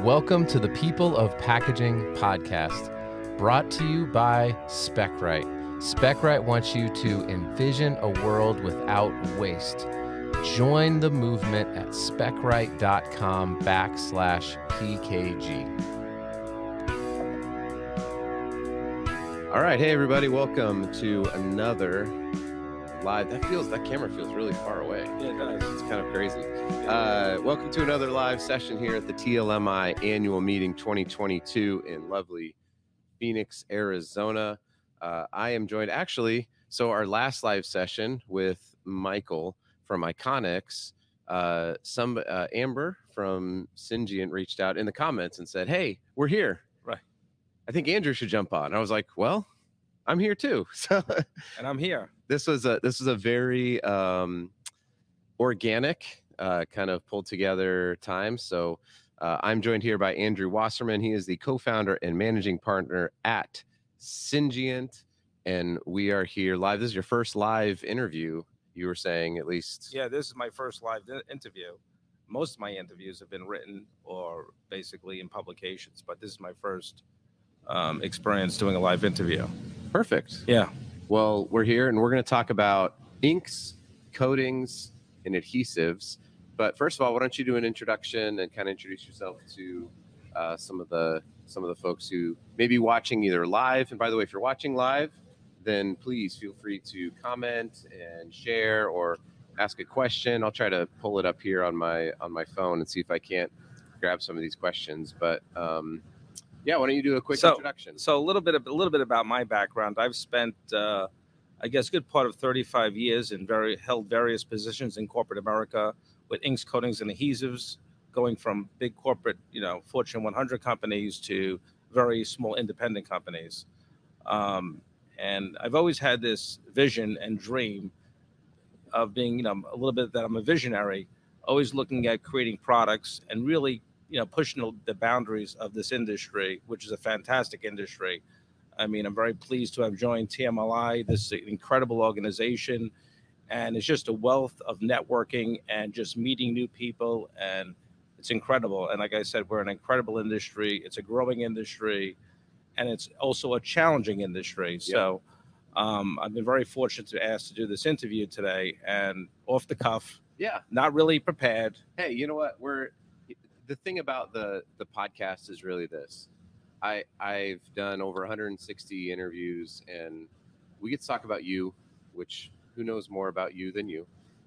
Welcome to the People of Packaging podcast, brought to you by Specright. Specright wants you to envision a world without waste. Join the movement at specright.com backslash PKG. All right. Hey, everybody. Welcome to another live. That feels, that camera feels really far away. Yeah, it does. It's kind of crazy. Uh, welcome to another live session here at the TLMI annual meeting 2022 in lovely Phoenix, Arizona. Uh, I am joined actually, so our last live session with Michael from Iconex, uh, some uh, Amber from Cyngient reached out in the comments and said, Hey, we're here. Right. I think Andrew should jump on. I was like, Well, I'm here too. So And I'm here. this was a this was a very um, organic uh, kind of pulled together time. So uh, I'm joined here by Andrew Wasserman. He is the co-founder and managing partner at Cyngient, and we are here live. This is your first live interview. You were saying at least. Yeah, this is my first live interview. Most of my interviews have been written or basically in publications, but this is my first um, experience doing a live interview. Perfect. Yeah. Well, we're here and we're going to talk about inks, coatings, and adhesives. But first of all, why don't you do an introduction and kind of introduce yourself to uh, some of the some of the folks who may be watching either live. And by the way, if you're watching live, then please feel free to comment and share or ask a question. I'll try to pull it up here on my on my phone and see if I can't grab some of these questions. But um, yeah, why don't you do a quick So- introduction? So a little bit, of, a little bit about my background. I've spent, uh, I guess, a good part of 35 years in very held various positions in corporate America with inks, coatings, and adhesives, going from big corporate, you know, Fortune 100 companies to very small independent companies. Um, and I've always had this vision and dream of being, you know, a little bit that I'm a visionary, always looking at creating products and really you know pushing the- boundaries of this industry which is a fantastic industry. I mean i'm very pleased to have joined TLMI this is an incredible organization and it's just a wealth of networking and just meeting new people and it's incredible. And like i said we're an incredible industry it's a growing industry and it's also a challenging industry. So um, i've been very fortunate to ask to do this interview today and off the cuff yeah. not really prepared. Hey you know what? We're the thing about the the podcast is really this i i've done over 160 interviews and we get to talk about you which who knows more about you than you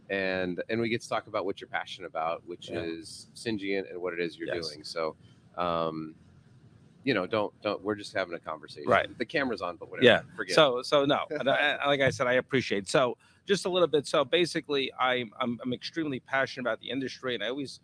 and and we get to talk about what you're passionate about which Yeah. is Cyngient and what it is you're Yes. doing so um you know don't don't we're just having a conversation Right. the camera's on but whatever Yeah. forget it. So so no, like I said, I appreciate. So just a little bit. So basically, I'm I'm, I'm extremely passionate about the industry, and I always,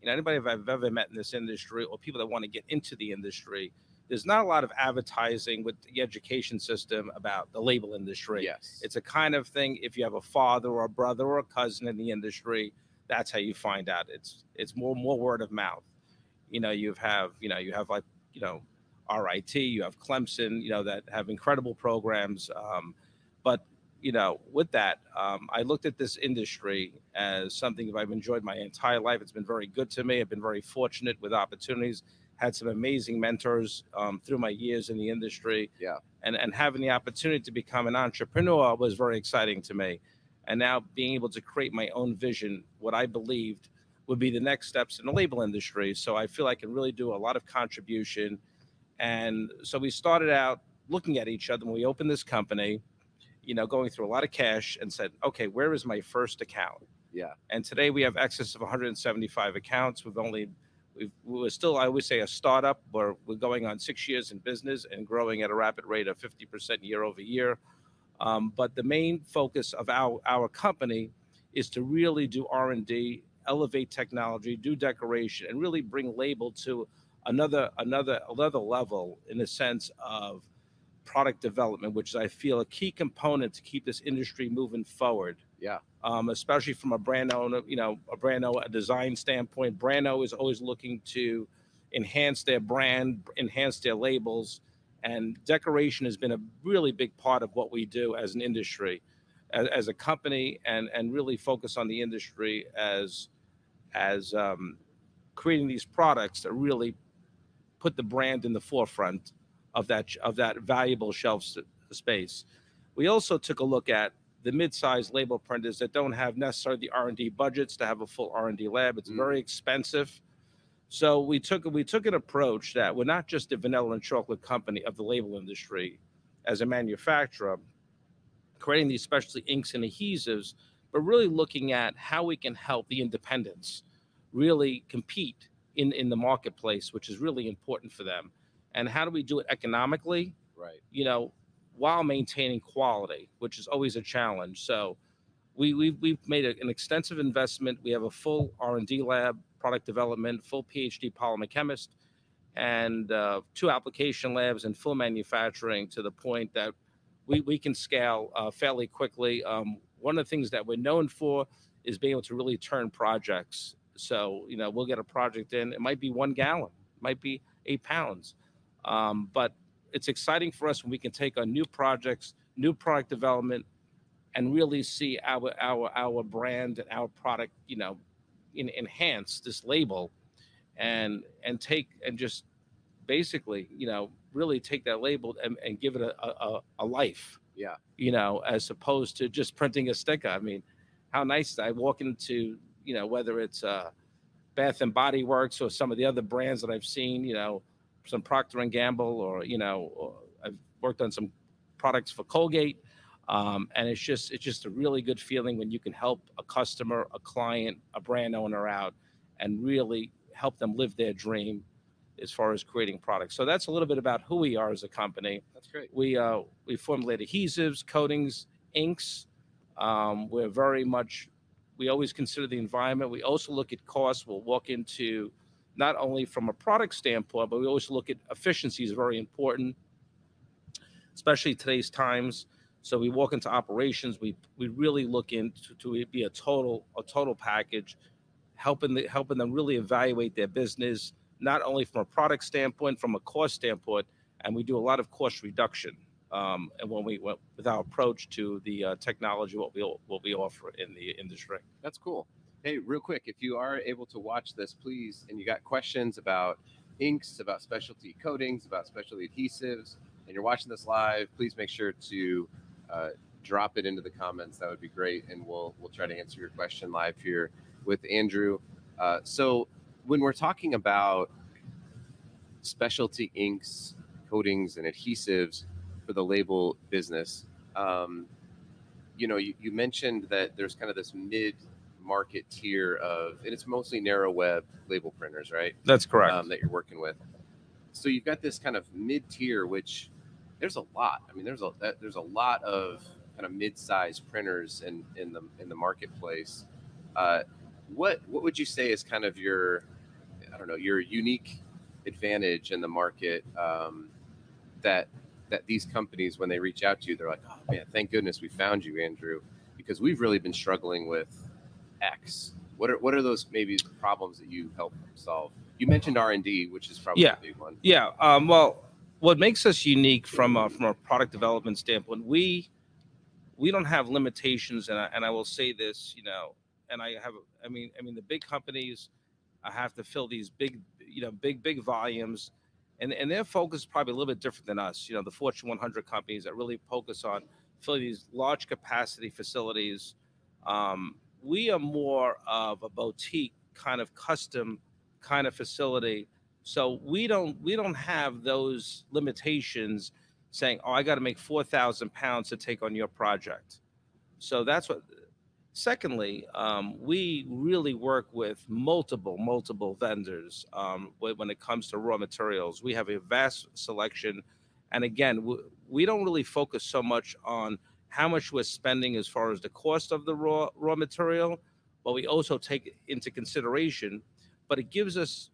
you know, anybody I've ever met in this industry or people that want to get into the industry, there's not a lot of advertising with the education system about the label industry. yes It's a kind of thing. If you have a father or a brother or a cousin in the industry, that's how you find out. It's it's more more word of mouth. You know, you have you know you have like you know RIT, you have Clemson, you know that have incredible programs. Um, but you know, with that, um, I looked at this industry as something that I've enjoyed my entire life. It's been very good to me. I've been very fortunate with opportunities. Had some amazing mentors um, through my years in the industry. Yeah. And and having the opportunity to become an entrepreneur was very exciting to me. And now being able to create my own vision, what I believed would be the next steps in the label industry. So I feel I can really do a lot of contribution. And so we started out looking at each other when we opened this company, you know, going through a lot of cash and said, okay, where is my first account? yeah And today we have excess of 175 accounts. We've only, we've, we're still, I always say, a startup, where we're going on six years in business and growing at a rapid rate of 50% year over year. Um, but the main focus of our, our company is to really do R&D, elevate technology, do decoration, and really bring label to another another another level in the sense of product development, which is I feel a key component to keep this industry moving forward yeah um, especially from a brand owner, you know, a brand owner, a design standpoint. Brand owner is always looking to enhance their brand, enhance their labels, and decoration has been a really big part of what we do as an industry, as, as a company, and and really focus on the industry as as um, creating these products that really put the brand in the forefront of that of that valuable shelf space. We also took a look at the mid-sized label printers that don't have necessarily the R&D budgets to have a full R&D lab. It's Mm. very expensive. So we took we took an approach that we're not just a vanilla and chocolate company of the label industry as a manufacturer, creating these specialty inks and adhesives, but really looking at how we can help the independents really compete in, in the marketplace, which is really important for them. And how do we do it economically? Right. you know, while maintaining quality, which is always a challenge. So we, we've, we've made a- an extensive investment. We have a full R&D lab, product development, full PhD polymer chemist, and uh, two application labs and full manufacturing to the point that we, we can scale uh, fairly quickly. Um, one of the things that we're known for is being able to really turn projects. So, you know, we'll get a project in, it might be one gallon, it might be eight pounds. Um, but it's exciting for us when we can take on new projects, new product development, and really see our our our brand and our product, you know, in, enhance this label, and and take and just basically, you know, really take that label and, and give it a, a a life. Yeah. You know, as opposed to just printing a sticker. I mean, how nice? I walk into you know whether it's uh, Bath and Body Works or some of the other brands that I've seen, you know, some Procter and Gamble, or you know, or I've worked on some products for Colgate, um, and it's just it's just a really good feeling when you can help a customer, a client, a brand owner out, and really help them live their dream as far as creating products. So that's a little bit about who we are as a company. That's great. We uh, we formulate adhesives, coatings, inks. Um, we're very much we always consider the environment. We also look at costs. We'll walk into not only from a product standpoint, but we always look at efficiency is very important, especially today's times. So we walk into operations. We we really look into to be a total a total package, helping the helping them really evaluate their business not only from a product standpoint, from a cost standpoint, and we do a lot of cost reduction. Um, and when we went with our approach to the uh, technology, what we what we offer in the industry. That's cool. Hey, real quick, if you are able to watch this, please, and you got questions about inks, about specialty coatings, about specialty adhesives, and you're watching this live, please make sure to uh, drop it into the comments. That would be great, and we'll we'll try to answer your question live here with Andrew. Uh, so when we're talking about specialty inks, coatings, and adhesives for the label business, um, you know, you, you mentioned that there's kind of this mid market tier of, and it's mostly narrow web label printers, right? That's correct. Um, that you're working with. So you've got this kind of mid tier, which there's a lot. I mean, there's a that- there's a lot of kind of mid sized printers in in the in the marketplace. Uh, what what would you say is kind of your I don't know your unique advantage in the market um, that that these companies when they reach out to you they're like oh man thank goodness we found you Andrew because we've really been struggling with X. What are what are those maybe problems that you help solve? You mentioned R and D, which is probably Yeah. a big one. Yeah. Um, well, what makes us unique from a, from a product development standpoint, we we don't have limitations, and I, and I will say this, you know, and I have, I mean, I mean, the big companies, I have to fill these big, you know, big big volumes, and and their focus is probably a little bit different than us. You know, the Fortune 100 companies that really focus on filling these large capacity facilities. Um, we are more of a boutique kind of custom kind of facility so we don't we don't have those limitations saying, "Oh, I got to make four thousand pounds to take on your project." So that's what. Secondly, um, we really work with multiple multiple vendors um, when it comes to raw materials. We have a vast selection, and again, we, we don't really focus so much on how much we're spending as far as the cost of the raw raw material, but we also take into consideration. But it gives us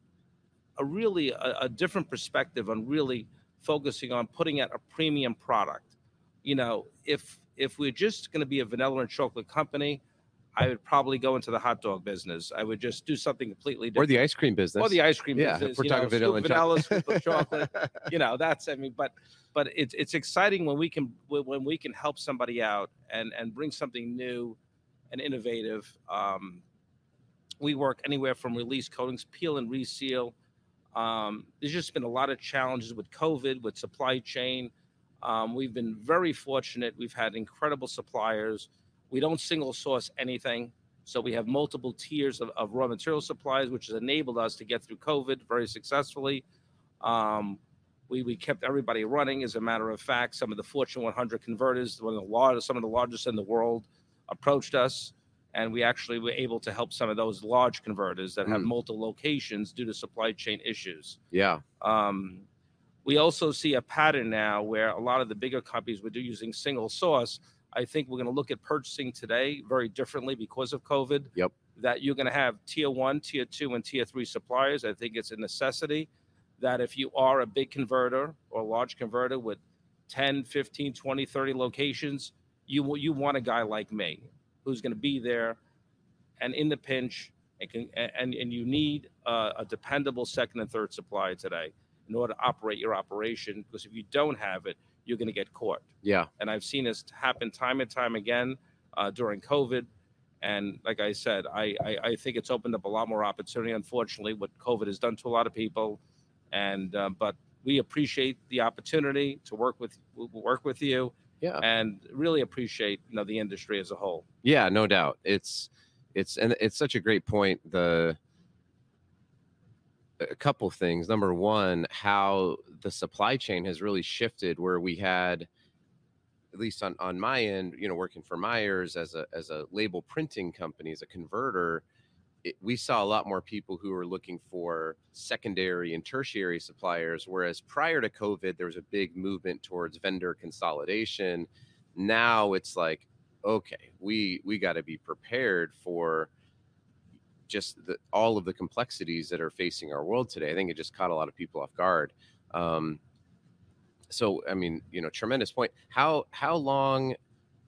a really a, a different perspective on really focusing on putting out a premium product. You know, if if we're just going to be a vanilla and chocolate company, I would probably go into the hot dog business. I would just do something completely different. Or the ice cream business. Or the ice cream yeah, business. we're talking know, vanilla and scoop vanilla, chocolate. chocolate. you know, that's I mean, but but it's it's exciting when we can when when we can help somebody out and and bring something new and innovative. Um, we work anywhere from release coatings, peel and reseal. Um, there's just been a lot of challenges with COVID, with supply chain. Um, we've been very fortunate. We've had incredible suppliers. We don't single source anything. So we have multiple tiers of, of raw material supplies, which has enabled us to get through COVID very successfully. Um, we, we kept everybody running. As a matter of fact, some of the Fortune 100 converters, one of the largest, some of the largest in the world, approached us, and we actually were able to help some of those large converters that have Mm. multiple locations due to supply chain issues. Yeah. Um, we also see a pattern now where a lot of the bigger companies were do using single source. I think we're going to look at purchasing today very differently because of COVID. Yep. That you're going to have tier one, tier two, and tier three suppliers. I think it's a necessity that if you are a big converter or a large converter with 10, 15, 20, 30 locations, you you want a guy like me who's going to be there and in the pinch and can, and, and you need uh, a dependable second and third supplier today in order to operate your operation because if you don't have it you're going to get caught Yeah. and i've seen this happen time and time again uh, during covid and like i said I, I i think it's opened up a lot more opportunity unfortunately what covid has done to a lot of people and uh, but we appreciate the opportunity to work with work with you Yeah. and really appreciate you know the industry as a whole Yeah, no doubt. It's it's and it's such a great point. The a couple things. Number one, how the supply chain has really shifted where we had at least on, on my end, you know, working for Myers as a as a label printing company, as a converter, it, we saw a lot more people who were looking for secondary and tertiary suppliers. Whereas prior to COVID, there was a big movement towards vendor consolidation. Now it's like, okay, we we got to be prepared for just the, all of the complexities that are facing our world today. I think it just caught a lot of people off guard. Um, so, I mean, you know, tremendous point. How how long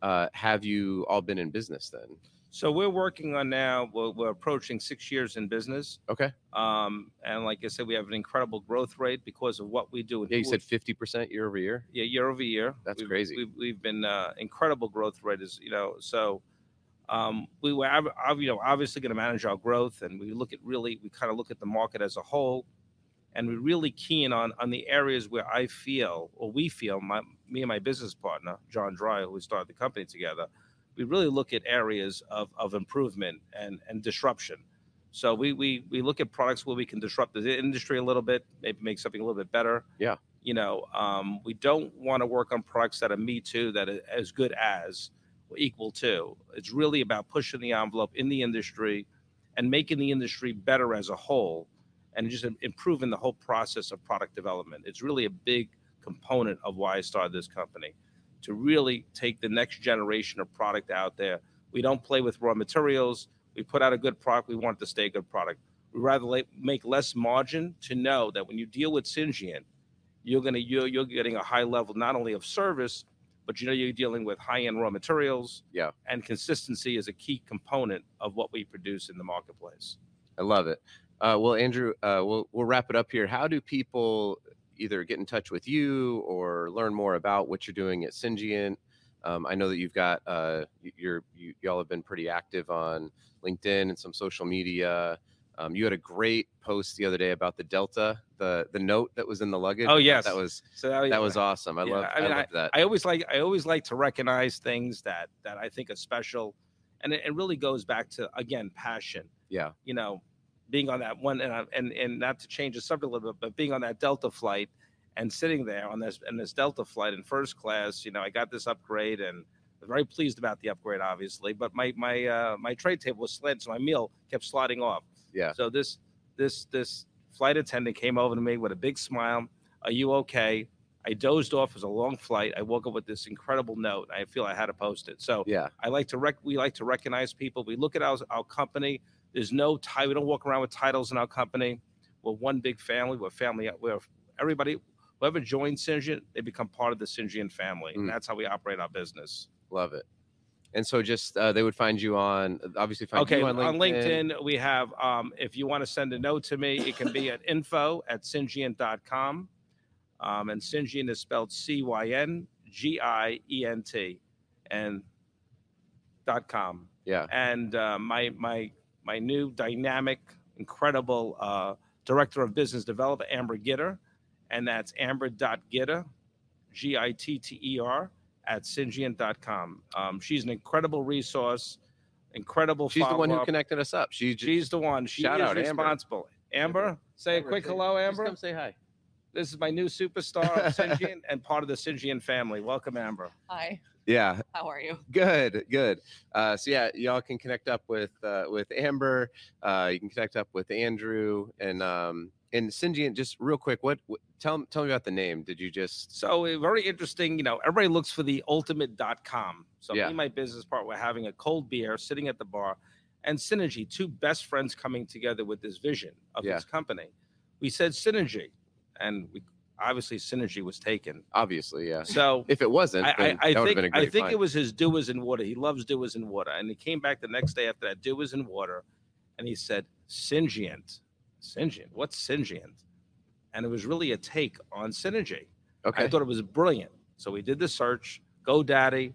uh, have you all been in business then? So we're working on now. We're, we're approaching six years in business, Okay. um, and like I said, we have an incredible growth rate because of what we do. Yeah, you said fifty percent year over year. yeah, year over year. That's We've- crazy. We've, we've been uh, incredible growth rate is you know so. Um, we were you know obviously going to manage our growth, and we look at really we kind of look at the market as a whole, and we're really keen on on the areas where I feel or we feel my me and my business partner John Dry, who we started the company together, we really look at areas of of improvement and and disruption. So we we we look at products where we can disrupt the industry a little bit, maybe make something a little bit better. Yeah. You know, um, we don't want to work on products that are me too, that are as good as equal to. It's really about pushing the envelope in the industry and making the industry better as a whole and just improving the whole process of product development. It's really a big component of why I started this company to really take the next generation of product out there. We don't play with raw materials. We put out a good product. We want it to stay a good product. We rather make less margin to know that when you deal with Cyngient, you're gonna you're, you're getting a high level not only of service, but you know you're dealing with high end raw materials. Yeah. And consistency is a key component of what we produce in the marketplace. I love it. Uh, well, Andrew, uh, we'll we'll wrap it up here. How do people either get in touch with you or learn more about what you're doing at Cyngient? Um, I know that you've got uh, you're you, y'all have been pretty active on LinkedIn and some social media. Um, you had a great post the other day about the Delta, the the note that was in the luggage. Oh, yes. that was So that was awesome. I Yeah, love I mean, I love that. I always like I always like to recognize things that that I think are special, and it, it really goes back to again passion. yeah, You know, being on that one and I- and and not to change the subject a little bit, but being on that Delta flight and sitting there on this and this Delta flight in first class. You know, I got this upgrade and. Very pleased about the upgrade, obviously, but my my uh, my tray table was slid, so my meal kept sliding off. yeah, So this this this flight attendant came over to me with a big smile. Are you okay? I dozed off. It was a long flight. I woke up with this incredible note. I feel I had to post it. So yeah, I like to rec- we like to recognize people. We look at our our company. There's no tie. We don't walk around with titles in our company. We're one big family. We're family. We're everybody. Whoever joins Cyngient, they become part of the Cyngient family. Mm. And that's how we operate our business. love it. And so just uh, they would find you on obviously find okay, you on LinkedIn. LinkedIn, we have, um, if you want to send a note to me, it can be at info at cyngient.com. Um, and Cyngient is spelled C Y N G I E N T and dot com. Yeah, And uh, my, my, my new dynamic, incredible uh, director of business development, Amber Gitter, and that's amber.gitter, G I T T E R, at Cyngient.com. Um, she's an incredible resource, incredible. She's the one who follow-up. connected us up. She just, She's the one. She Shout is out, Amber. responsible. Amber, say a quick hello, Just Amber. come say hi. This is my new superstar of Cyngient and part of the Cyngient family. Welcome, Amber. Hi, Yeah, how are you? good, good. Uh, so yeah, y'all can connect up with uh, with Amber. Uh, you can connect up with Andrew and um, and Cyngient. Just real quick, what, what tell tell me about the name? Did you just So uh, very interesting. You know, everybody looks for the ultimate.com. So Yeah. me and my business partner were having a cold beer, sitting at the bar, and Synergy, two best friends coming together with this vision of Yeah. this company. We said Synergy, and we obviously Synergy was taken. obviously yeah? So If it wasn't, I, I, I think I think find. it was his Dewars in water. He loves Dewars in water, and he came back the next day after that Dewars in water, and he said Cyngient, Cyngient. What's Cyngient? And it was really a take on Synergy. okay. I thought it was brilliant. So we did the search. GoDaddy,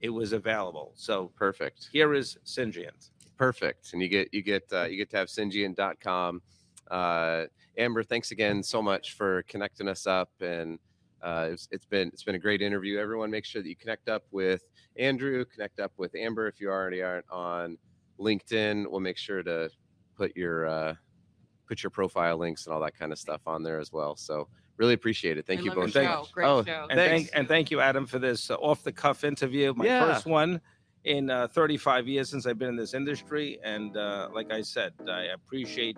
it was available. So Perfect. here is Cyngient. Perfect. And you get you get uh, you get to have Cyngient.com. Uh, Amber, thanks again so much for connecting us up, and uh, it's, it's been it's been a great interview. Everyone, make sure that you connect up with Andrew, connect up with Amber if you already aren't on LinkedIn. We'll make sure to put your uh, put your profile links and all that kind of stuff on there as well. So really appreciate it. Thank I you both. Thank- show. Great Oh, show. And thank and thank you, Adam, for this uh, off the cuff interview. My Yeah. first one in uh, 35 years since I've been in this industry. And uh, like I said, I appreciate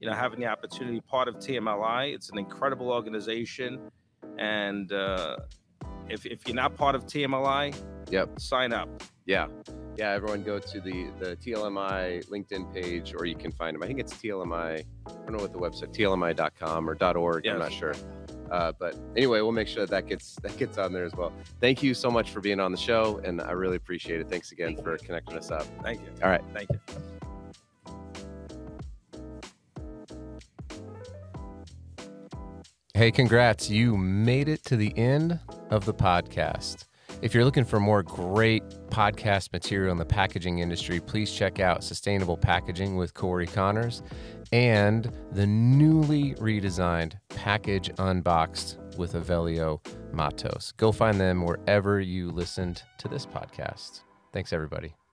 you know having the opportunity part of TMLI. It's an incredible organization, and uh, if if you're not part of TMLI, Yep. sign up. Yeah. Yeah. Everyone go to the, the TLMI LinkedIn page or you can find them. I think it's TLMI. I don't know what the website, TLMI.com or .org. I'm not sure. Uh, but anyway, we'll make sure that, that gets that gets on there as well. Thank you so much for being on the show, and I really appreciate it. Thanks again for connecting us up. Thank you. All right. Thank you. Hey, congrats. You made it to the end of the podcast. If you're looking for more great podcast material in the packaging industry, please check out Sustainable Packaging with Cory Connors and the newly redesigned Package Unboxed with Avelio Matos. Go find them wherever you listened to this podcast. Thanks, everybody.